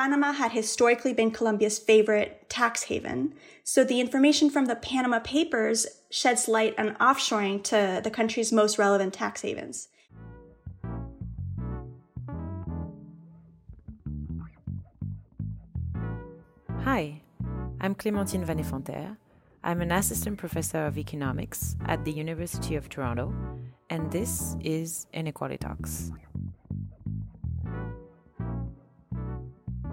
Panama had historically been Colombia's favorite tax haven. So the information from the Panama Papers sheds light on offshoring to the country's most relevant tax havens. Hi, I'm Clémentine Van Effenterre. I'm an assistant professor of economics at the University of Toronto, and this is Inequality Talks.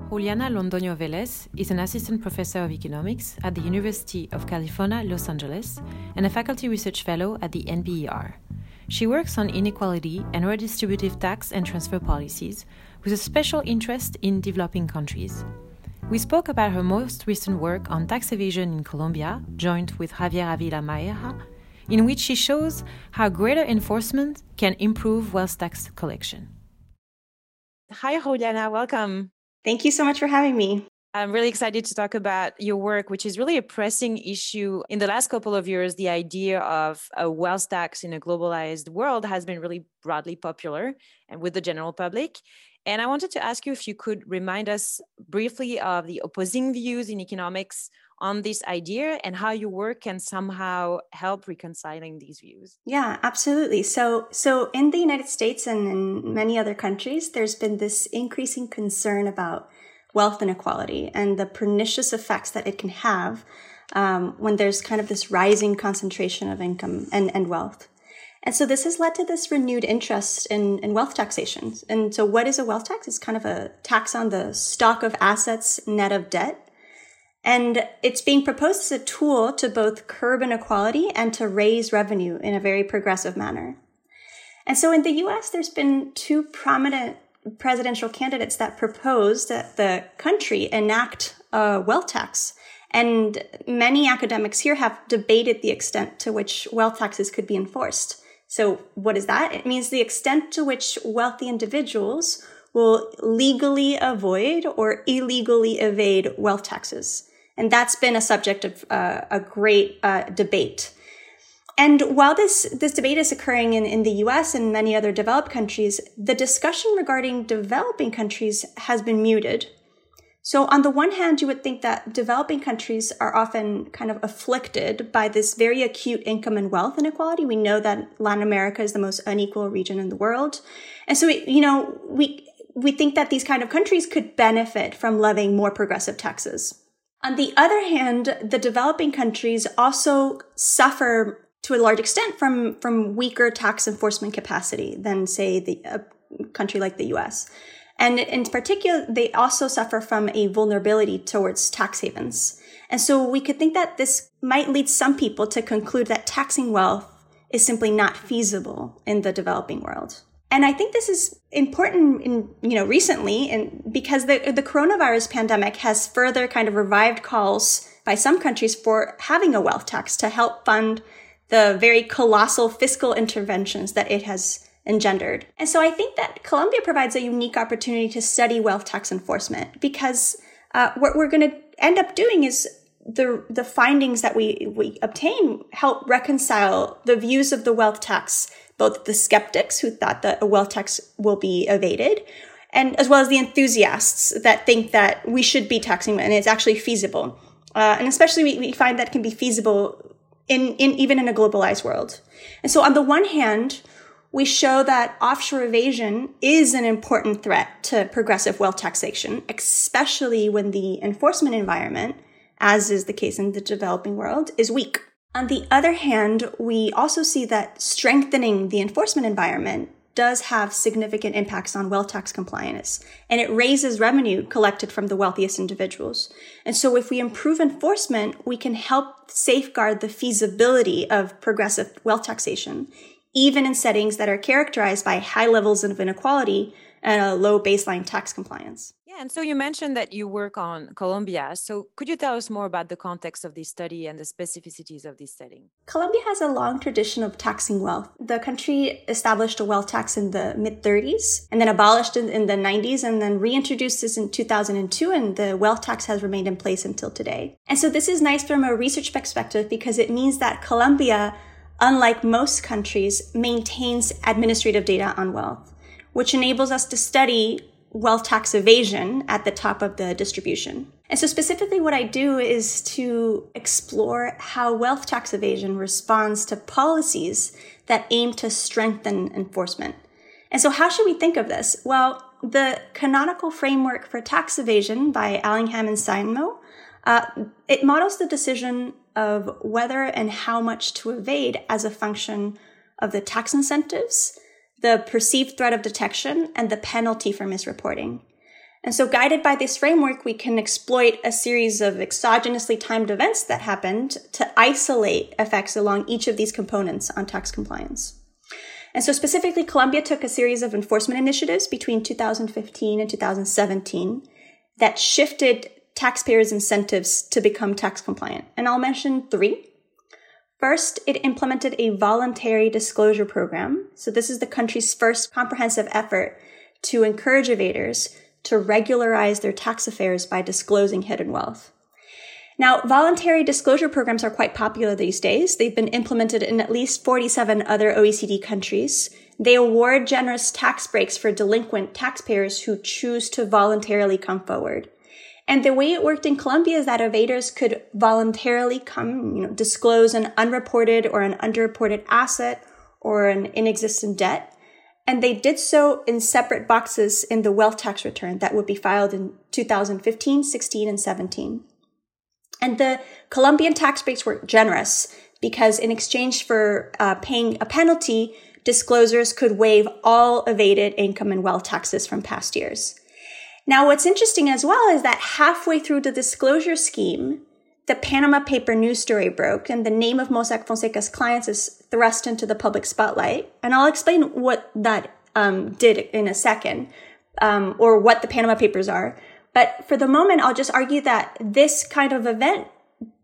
Juliana Londoño Velez is an assistant professor of economics at the University of California, Los Angeles, and a faculty research fellow at the NBER. She works on inequality and redistributive tax and transfer policies with a special interest in developing countries. We spoke about her most recent work on tax evasion in Colombia, joint with Javier Avila Mahecha, in which she shows how greater enforcement can improve wealth tax collection. Hi, Juliana, welcome. Thank you so much for having me. I'm really excited to talk about your work, which is really a pressing issue. In the last couple of years, the idea of a wealth tax in a globalized world has been really broadly popular and with the general public. And I wanted to ask you if you could remind us briefly of the opposing views in economics on this idea and how your work can somehow help reconciling these views. Yeah, absolutely. So so in the United States and in many other countries there's been this increasing concern about wealth inequality and the pernicious effects that it can have um, when there's kind of this rising concentration of income and, and wealth. And so this has led to this renewed interest in, in wealth taxation. And so what is a wealth tax? It's kind of a tax on the stock of assets net of debt. And it's being proposed as a tool to both curb inequality and to raise revenue in a very progressive manner. And so in the US, there's been two prominent presidential candidates that proposed that the country enact a wealth tax. And many academics here have debated the extent to which wealth taxes could be enforced. So what is that? It means the extent to which wealthy individuals will legally avoid or illegally evade wealth taxes. And that's been a subject of uh, a great uh, debate. And while this, this debate is occurring in, in the US and many other developed countries, the discussion regarding developing countries has been muted. So on the one hand, you would think that developing countries are often kind of afflicted by this very acute income and wealth inequality. We know that Latin America is the most unequal region in the world. And so, you know, we, we think that these kind of countries could benefit from levying more progressive taxes. On the other hand, the developing countries also suffer to a large extent from, from weaker tax enforcement capacity than, say, the, a country like the US. And in particular, they also suffer from a vulnerability towards tax havens. And so we could think that this might lead some people to conclude that taxing wealth is simply not feasible in the developing world. And I think this is important in, you know, recently and because the, the coronavirus pandemic has further kind of revived calls by some countries for having a wealth tax to help fund the very colossal fiscal interventions that it has engendered. And so I think that Colombia provides a unique opportunity to study wealth tax enforcement because uh, what we're going to end up doing is the the findings that we we obtain help reconcile the views of the wealth tax, both the skeptics who thought that a wealth tax will be evaded, and as well as the enthusiasts that think that we should be taxing and it's actually feasible. Uh, and especially we, we find that can be feasible in, in even in a globalized world. And so on the one hand, we show that offshore evasion is an important threat to progressive wealth taxation, especially when the enforcement environment, as is the case in the developing world, is weak. On the other hand, we also see that strengthening the enforcement environment does have significant impacts on wealth tax compliance and it raises revenue collected from the wealthiest individuals. And so if we improve enforcement, we can help safeguard the feasibility of progressive wealth taxation, even in settings that are characterized by high levels of inequality and a low baseline tax compliance. Yeah, and so you mentioned that you work on Colombia. So could you tell us more about the context of this study and the specificities of this setting? Colombia has a long tradition of taxing wealth. The country established a wealth tax in the mid 30s and then abolished it in the 90s and then reintroduced this in 2002 and the wealth tax has remained in place until today. And so this is nice from a research perspective because it means that Colombia unlike most countries, maintains administrative data on wealth, which enables us to study wealth tax evasion at the top of the distribution. And so, specifically, what I do is to explore how wealth tax evasion responds to policies that aim to strengthen enforcement. And so, how should we think of this? Well, the canonical framework for tax evasion by Allingham and Sandmo, uh, it models the decision of whether and how much to evade as a function of the tax incentives, the perceived threat of detection, and the penalty for misreporting. And so, guided by this framework, we can exploit a series of exogenously timed events that happened to isolate effects along each of these components on tax compliance. And so, specifically, Colombia took a series of enforcement initiatives between 2015 and 2017 that shifted taxpayers' incentives to become tax compliant. And I'll mention three. First, it implemented a voluntary disclosure program. So, this is the country's first comprehensive effort to encourage evaders to regularize their tax affairs by disclosing hidden wealth. Now, voluntary disclosure programs are quite popular these days. They've been implemented in at least 47 other OECD countries. They award generous tax breaks for delinquent taxpayers who choose to voluntarily come forward. And the way it worked in Colombia is that evaders could voluntarily come, you know, disclose an unreported or an underreported asset or an inexistent debt and they did so in separate boxes in the wealth tax return that would be filed in 2015, 16, and 17. And the Colombian tax breaks were generous because in exchange for uh, paying a penalty, disclosures could waive all evaded income and wealth taxes from past years. Now, what's interesting as well is that halfway through the disclosure scheme, the Panama paper news story broke and the name of Mossack Fonseca's clients is thrust into the public spotlight. And I'll explain what that um, did in a second, um, or what the Panama papers are. But for the moment, I'll just argue that this kind of event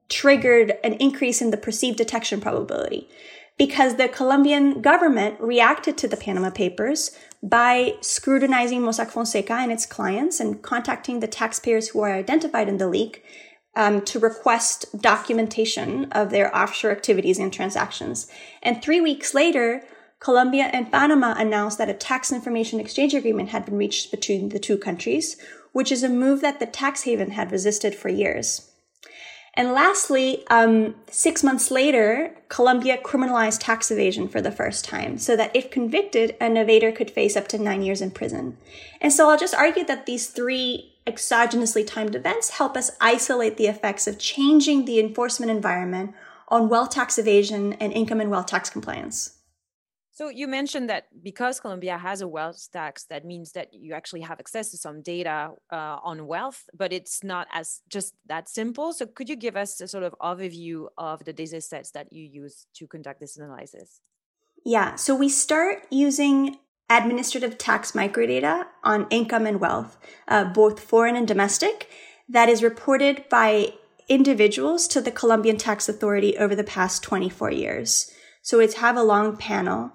triggered an increase in the perceived detection probability because the Colombian government reacted to the Panama Papers by scrutinizing Mossack Fonseca and its clients and contacting the taxpayers who are identified in the leak um, to request documentation of their offshore activities and transactions. And three weeks later, Colombia and Panama announced that a tax information exchange agreement had been reached between the two countries, which is a move that the tax haven had resisted for years. And lastly, um, six months later, Colombia criminalized tax evasion for the first time, so that if convicted, an evader could face up to nine years in prison. And so I'll just argue that these three exogenously timed events help us isolate the effects of changing the enforcement environment on wealth tax evasion and income and wealth tax compliance. So you mentioned that because Colombia has a wealth tax, that means that you actually have access to some data uh, on wealth, but it's not as just that simple. So could you give us a sort of overview of the data sets that you use to conduct this analysis? Yeah, so we start using administrative tax microdata on income and wealth, uh, both foreign and domestic, that is reported by individuals to the Colombian Tax Authority over the past 24 years. So it's have a long panel.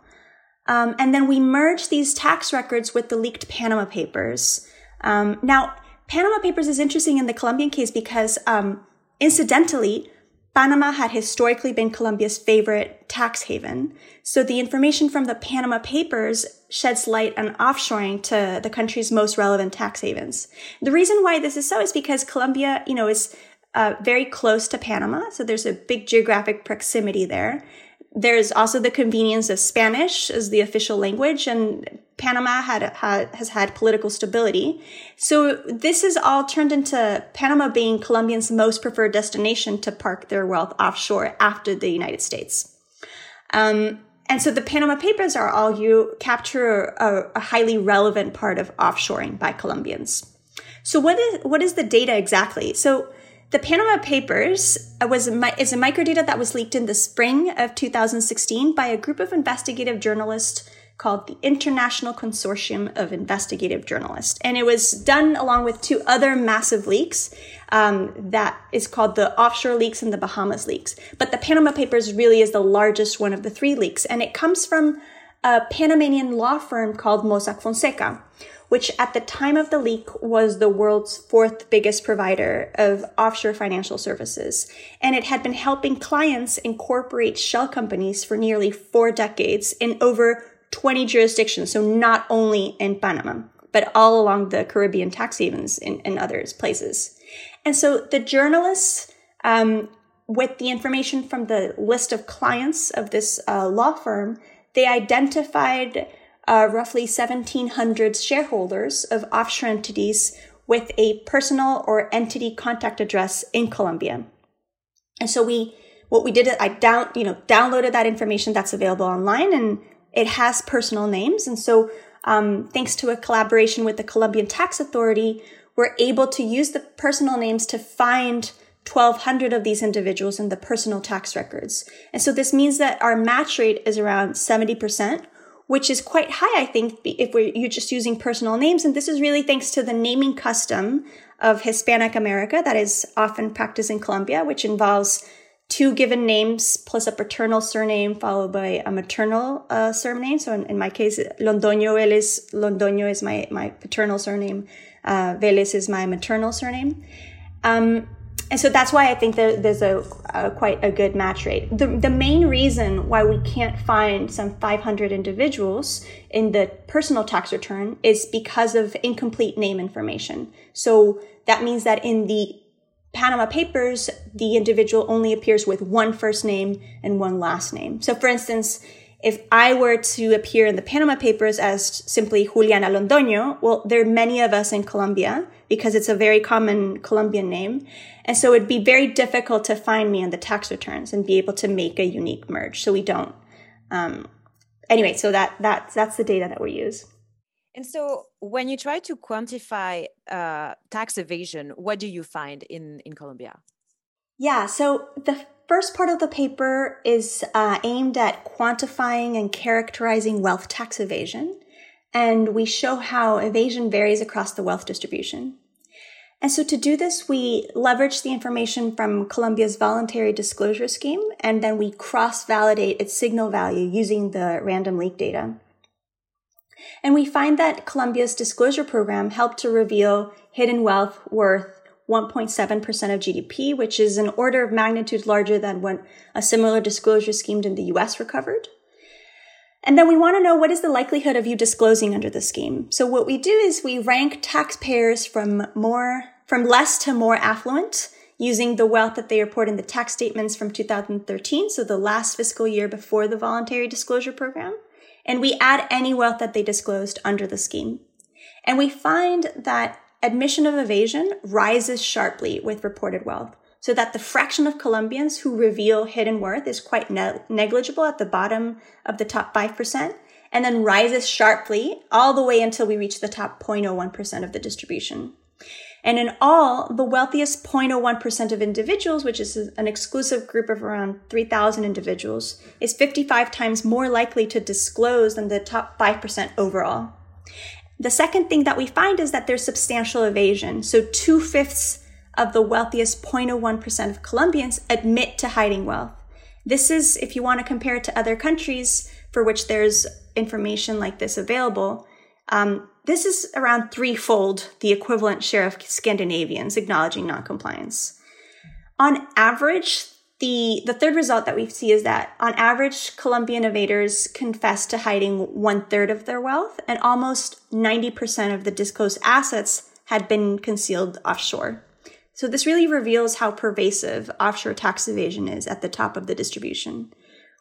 Um, and then we merge these tax records with the leaked Panama Papers. Um, now, Panama Papers is interesting in the Colombian case because, um, incidentally, Panama had historically been Colombia's favorite tax haven. So the information from the Panama Papers sheds light on offshoring to the country's most relevant tax havens. The reason why this is so is because Colombia, you know, is uh, very close to Panama. So there's a big geographic proximity there. There's also the convenience of Spanish as the official language, and Panama had, had, has had political stability. So this is all turned into Panama being Colombians' most preferred destination to park their wealth offshore after the United States. Um, and so the Panama Papers are all you capture a, a highly relevant part of offshoring by Colombians. So what is what is the data exactly? So the Panama Papers was a, is a microdata that was leaked in the spring of 2016 by a group of investigative journalists called the International Consortium of Investigative Journalists. And it was done along with two other massive leaks um, that is called the Offshore Leaks and the Bahamas Leaks. But the Panama Papers really is the largest one of the three leaks. And it comes from a Panamanian law firm called Mossack Fonseca which at the time of the leak was the world's fourth biggest provider of offshore financial services. And it had been helping clients incorporate shell companies for nearly four decades in over 20 jurisdictions, so not only in Panama. but all along the Caribbean tax havens and, and others places. And so the journalists, um, with the information from the list of clients of this uh, law firm, they identified uh, roughly 1,700 shareholders of offshore entities with a personal or entity contact address in Colombia. And so we, what we did, I down, you know, downloaded that information that's available online and it has personal names. And so, um, thanks to a collaboration with the Colombian Tax Authority, we're able to use the personal names to find 1200 of these individuals in the personal tax records. And so this means that our match rate is around 70%, which is quite high, I think, if we're you're just using personal names. And this is really thanks to the naming custom of Hispanic America that is often practiced in Colombia, which involves two given names plus a paternal surname followed by a maternal uh, surname. So in, in, my case, Londoño Vélez, Londoño is my, my paternal surname. Uh, Vélez is my maternal surname. Um, and so that's why I think that there's a, a, quite a good match rate. The, the main reason why we can't find some 500 individuals in the personal tax return is because of incomplete name information. So that means that in the Panama Papers, the individual only appears with one first name and one last name. So for instance, if I were to appear in the Panama Papers as simply Juliana Londoño, well, there are many of us in Colombia because it's a very common Colombian name. And so it'd be very difficult to find me on the tax returns and be able to make a unique merge. So we don't. Um, anyway, so that, that, that's the data that we use. And so when you try to quantify uh, tax evasion, what do you find in, in Colombia? Yeah, so the first part of the paper is uh, aimed at quantifying and characterizing wealth tax evasion. And we show how evasion varies across the wealth distribution. And so to do this, we leverage the information from Colombia's voluntary disclosure scheme, and then we cross-validate its signal value using the random leak data. And we find that Colombia's disclosure program helped to reveal hidden wealth worth 1.7% of GDP, which is an order of magnitude larger than what a similar disclosure scheme in the US recovered. And then we want to know what is the likelihood of you disclosing under the scheme. So what we do is we rank taxpayers from more, from less to more affluent using the wealth that they report in the tax statements from 2013. So the last fiscal year before the voluntary disclosure program. And we add any wealth that they disclosed under the scheme. And we find that admission of evasion rises sharply with reported wealth, so that the fraction of Colombians who reveal hidden worth is quite ne- negligible at the bottom of the top 5%, and then rises sharply all the way until we reach the top 0.01% of the distribution. And in all, the wealthiest 0.01% of individuals, which is an exclusive group of around 3,000 individuals, is 55 times more likely to disclose than the top 5% overall. The second thing that we find is that there's substantial evasion. So two fifths of the wealthiest 0.01% of Colombians admit to hiding wealth. This is, if you want to compare it to other countries for which there's information like this available, um, this is around threefold the equivalent share of Scandinavians acknowledging noncompliance. On average, the, the third result that we see is that on average, Colombian evaders confess to hiding one third of their wealth and almost 90% of the disclosed assets had been concealed offshore. So this really reveals how pervasive offshore tax evasion is at the top of the distribution.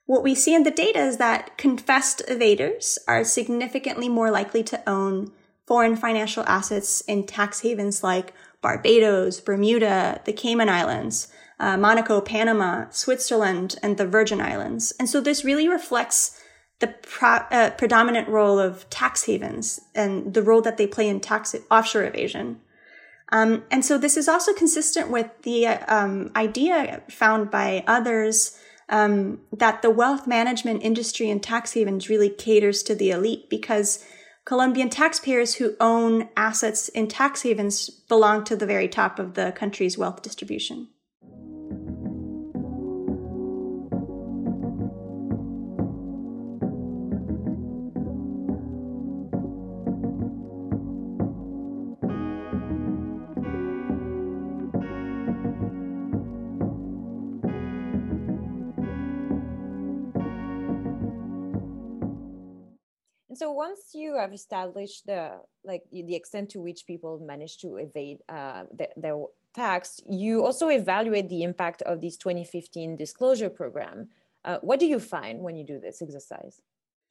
What we see in the data is that confessed evaders are significantly more likely to own foreign financial assets in tax havens like Barbados, Bermuda, the Cayman Islands, uh, Monaco, Panama, Switzerland, and the Virgin Islands. And so this really reflects the pro- uh, predominant role of tax havens and the role that they play in tax offshore evasion. Um, and so this is also consistent with the um, idea found by others um, that the wealth management industry in tax havens really caters to the elite because Colombian taxpayers who own assets in tax havens belong to the very top of the country's wealth distribution. So once you have established the like the extent to which people manage to evade uh, the, their tax, you also evaluate the impact of this 2015 disclosure program. Uh, what do you find when you do this exercise?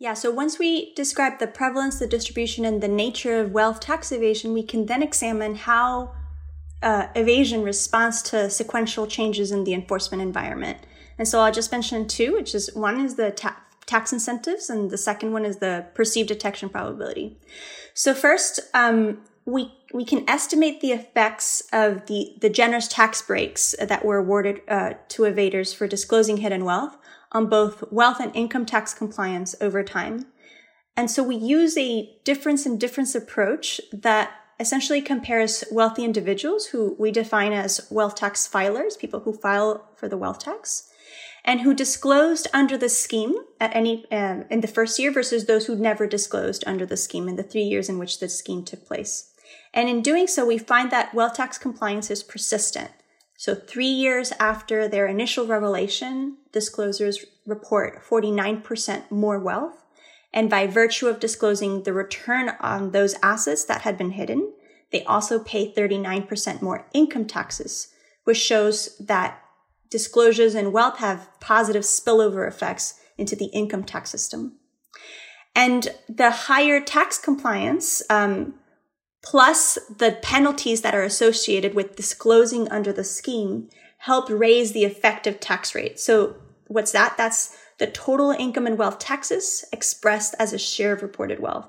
Yeah, so once we describe the prevalence, the distribution, and the nature of wealth tax evasion, we can then examine how uh, evasion responds to sequential changes in the enforcement environment. And so I'll just mention two, which is one is the ta- tax incentives, and the second one is the perceived detection probability. So first, um, we we can estimate the effects of the the generous tax breaks that were awarded uh, to evaders for disclosing hidden wealth on both wealth and income tax compliance over time. And so we use a difference in difference approach that essentially compares wealthy individuals who we define as wealth tax filers, people who file for the wealth tax, and who disclosed under the scheme at any um, in the first year versus those who never disclosed under the scheme in the three years in which the scheme took place. And in doing so, we find that wealth tax compliance is persistent. So three years after their initial revelation, disclosers report 49% more wealth. And by virtue of disclosing the return on those assets that had been hidden, they also pay 39% more income taxes, which shows that disclosures and wealth have positive spillover effects into the income tax system. And the higher tax compliance, um, plus the penalties that are associated with disclosing under the scheme help raise the effective tax rate. So what's that? That's the total income and wealth taxes expressed as a share of reported wealth.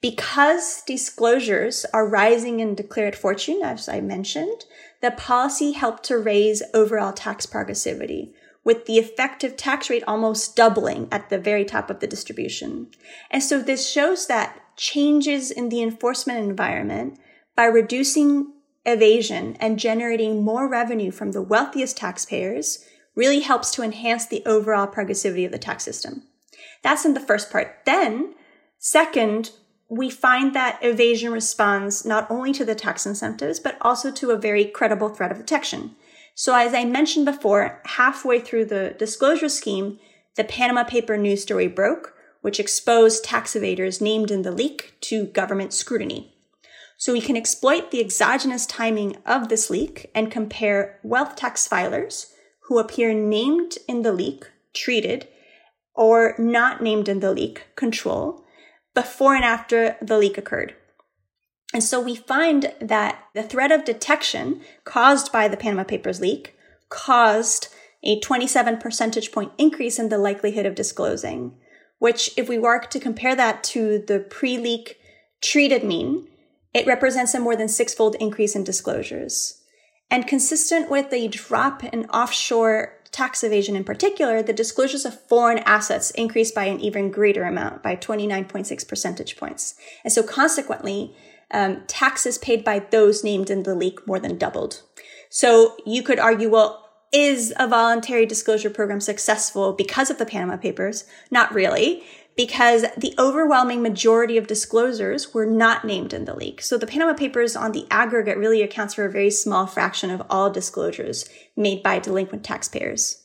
Because disclosures are rising in declared fortune, as I mentioned, the policy helped to raise overall tax progressivity, with the effective tax rate almost doubling at the very top of the distribution. And so this shows that changes in the enforcement environment by reducing evasion and generating more revenue from the wealthiest taxpayers really helps to enhance the overall progressivity of the tax system. That's in the first part. Then, second, we find that evasion responds not only to the tax incentives, but also to a very credible threat of detection. So as I mentioned before, halfway through the disclosure scheme, the Panama paper news story broke, which exposed tax evaders named in the leak to government scrutiny. So we can exploit the exogenous timing of this leak and compare wealth tax filers who appear named in the leak, treated, or not named in the leak, control, before and after the leak occurred. And so we find that the threat of detection caused by the Panama Papers leak caused a 27 percentage point increase in the likelihood of disclosing, which if we work to compare that to the pre-leak treated mean, it represents a more than six-fold increase in disclosures. And consistent with the drop in offshore tax evasion in particular, the disclosures of foreign assets increased by an even greater amount, by 29.6 percentage points. And so consequently, um, taxes paid by those named in the leak more than doubled. So you could argue, well, is a voluntary disclosure program successful because of the Panama Papers? Not really because the overwhelming majority of disclosures were not named in the leak. So the Panama Papers on the aggregate really accounts for a very small fraction of all disclosures made by delinquent taxpayers.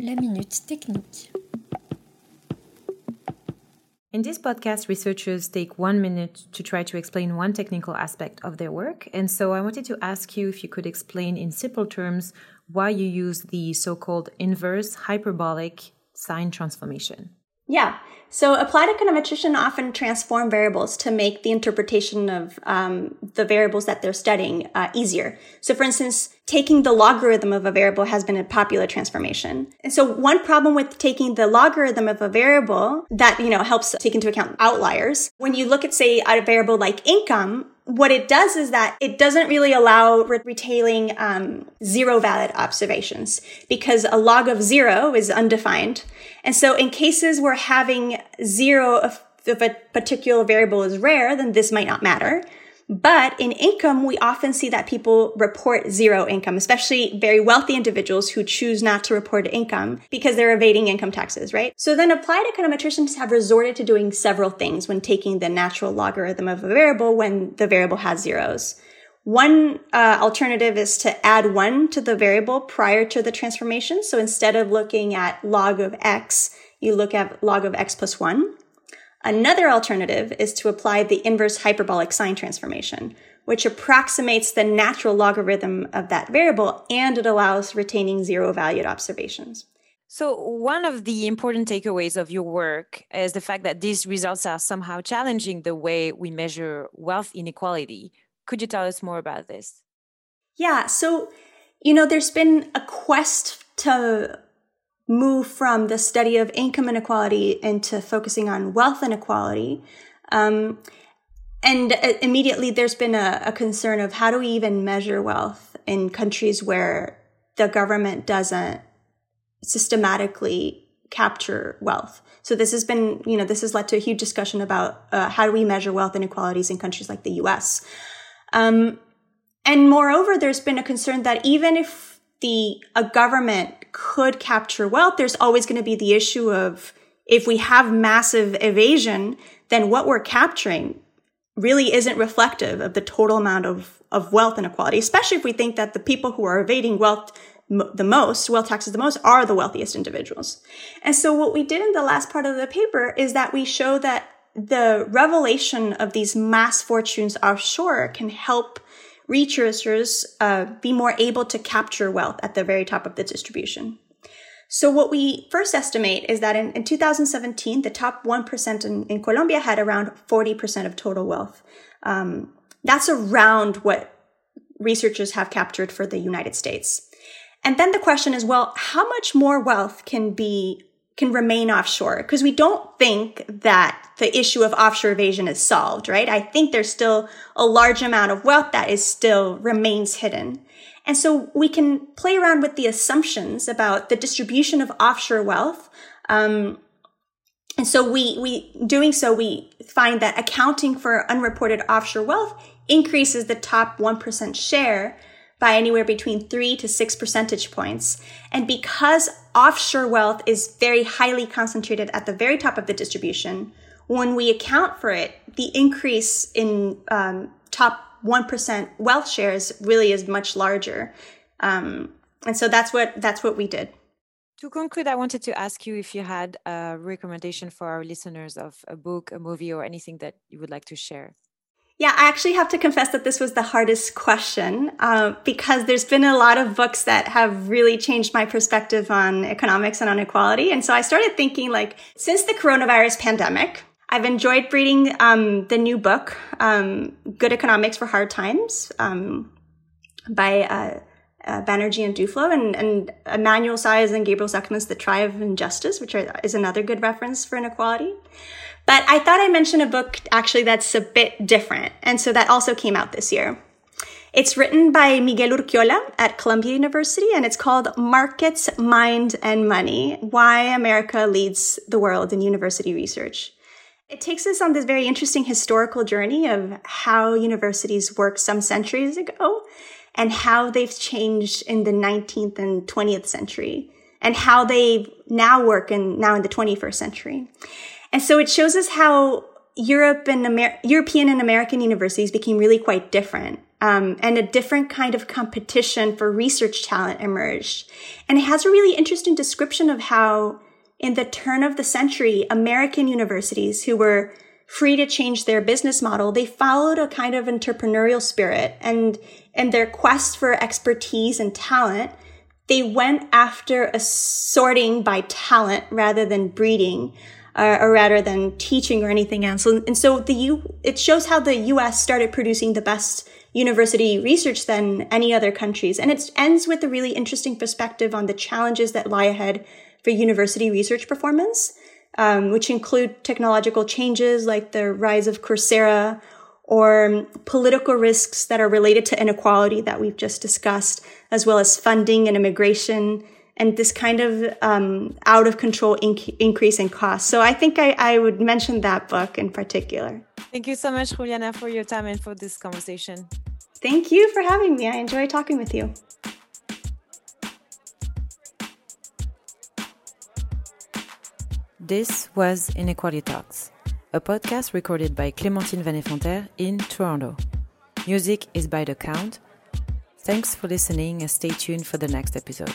La minute technique. In this podcast, researchers take one minute to try to explain one technical aspect of their work. And so I wanted to ask you if you could explain in simple terms why you use the so called inverse hyperbolic sine transformation? Yeah. So applied econometricians often transform variables to make the interpretation of um, the variables that they're studying uh, easier. So for instance, taking the logarithm of a variable has been a popular transformation. And so one problem with taking the logarithm of a variable that, you know, helps take into account outliers. When you look at, say, a variable like income, what it does is that it doesn't really allow re- retailing um, zero valid observations because a log of zero is undefined. And so in cases where having zero of, of a particular variable is rare, then this might not matter. But in income, we often see that people report zero income, especially very wealthy individuals who choose not to report income because they're evading income taxes, right? So then applied econometricians have resorted to doing several things when taking the natural logarithm of a variable when the variable has zeros. One uh, alternative is to add one to the variable prior to the transformation. So instead of looking at log of x you look at log of x plus 1. Another alternative is to apply the inverse hyperbolic sine transformation, which approximates the natural logarithm of that variable and it allows retaining zero valued observations. So, one of the important takeaways of your work is the fact that these results are somehow challenging the way we measure wealth inequality. Could you tell us more about this? Yeah. So, you know, there's been a quest to move from the study of income inequality into focusing on wealth inequality. Um, and uh, immediately there's been a, a concern of how do we even measure wealth in countries where the government doesn't systematically capture wealth. So this has been, you know, this has led to a huge discussion about uh, how do we measure wealth inequalities in countries like the U.S. Um, and moreover, there's been a concern that even if the a government could capture wealth, there's always going to be the issue of if we have massive evasion, then what we're capturing really isn't reflective of the total amount of, of wealth inequality, especially if we think that the people who are evading wealth the most, wealth taxes the most, are the wealthiest individuals. And so what we did in the last part of the paper is that we show that the revelation of these mass fortunes offshore can help researchers uh, be more able to capture wealth at the very top of the distribution. So what we first estimate is that in, in 2017, the top 1% in, in, Colombia had around 40% of total wealth. Um, that's around what researchers have captured for the United States. And then the question is, well, how much more wealth can be, can remain offshore? Because we don't think that the issue of offshore evasion is solved, right? I think there's still a large amount of wealth that is still remains hidden. And so we can play around with the assumptions about the distribution of offshore wealth. Um, and so we, we, doing so, we find that accounting for unreported offshore wealth increases the top 1% share by anywhere between three to six percentage points. And because offshore wealth is very highly concentrated at the very top of the distribution, when we account for it, the increase in um, top 1% wealth shares really is much larger. Um, and so that's what, that's what we did. To conclude, I wanted to ask you if you had a recommendation for our listeners of a book, a movie, or anything that you would like to share. Yeah, I actually have to confess that this was the hardest question uh, because there's been a lot of books that have really changed my perspective on economics and on equality. And so I started thinking like, since the coronavirus pandemic, I've enjoyed reading um, the new book, um, Good Economics for Hard Times, um, by uh, uh, Banerjee and Duflo, and, and Emmanuel Saez and Gabriel Zucman's The Triumph of Injustice, which are, is another good reference for inequality. But I thought I mentioned a book actually that's a bit different. And so that also came out this year. It's written by Miguel Urquiola at Columbia University and it's called Markets, Mind, and Money Why America Leads the World in University Research. It takes us on this very interesting historical journey of how universities worked some centuries ago and how they've changed in the 19th and 20th century and how they now work in now in the 21st century. And so it shows us how Europe and Amer- European and American universities became really quite different. Um, and a different kind of competition for research talent emerged. And it has a really interesting description of how in the turn of the century, American universities who were free to change their business model, they followed a kind of entrepreneurial spirit and, and their quest for expertise and talent, they went after assorting by talent rather than breeding uh, or rather than teaching or anything else. And so the U, it shows how the U.S. started producing the best university research than any other countries. And it ends with a really interesting perspective on the challenges that lie ahead for university research performance, um, which include technological changes like the rise of Coursera or political risks that are related to inequality that we've just discussed, as well as funding and immigration and this kind of um, out of control inc- increase in cost. So I think I, I would mention that book in particular. Thank you so much, Juliana, for your time and for this conversation. Thank you for having me. I enjoy talking with you. This was Inequality Talks, a podcast recorded by Clémentine Van Effenterre in Toronto. Music is by The Count. Thanks for listening and stay tuned for the next episode.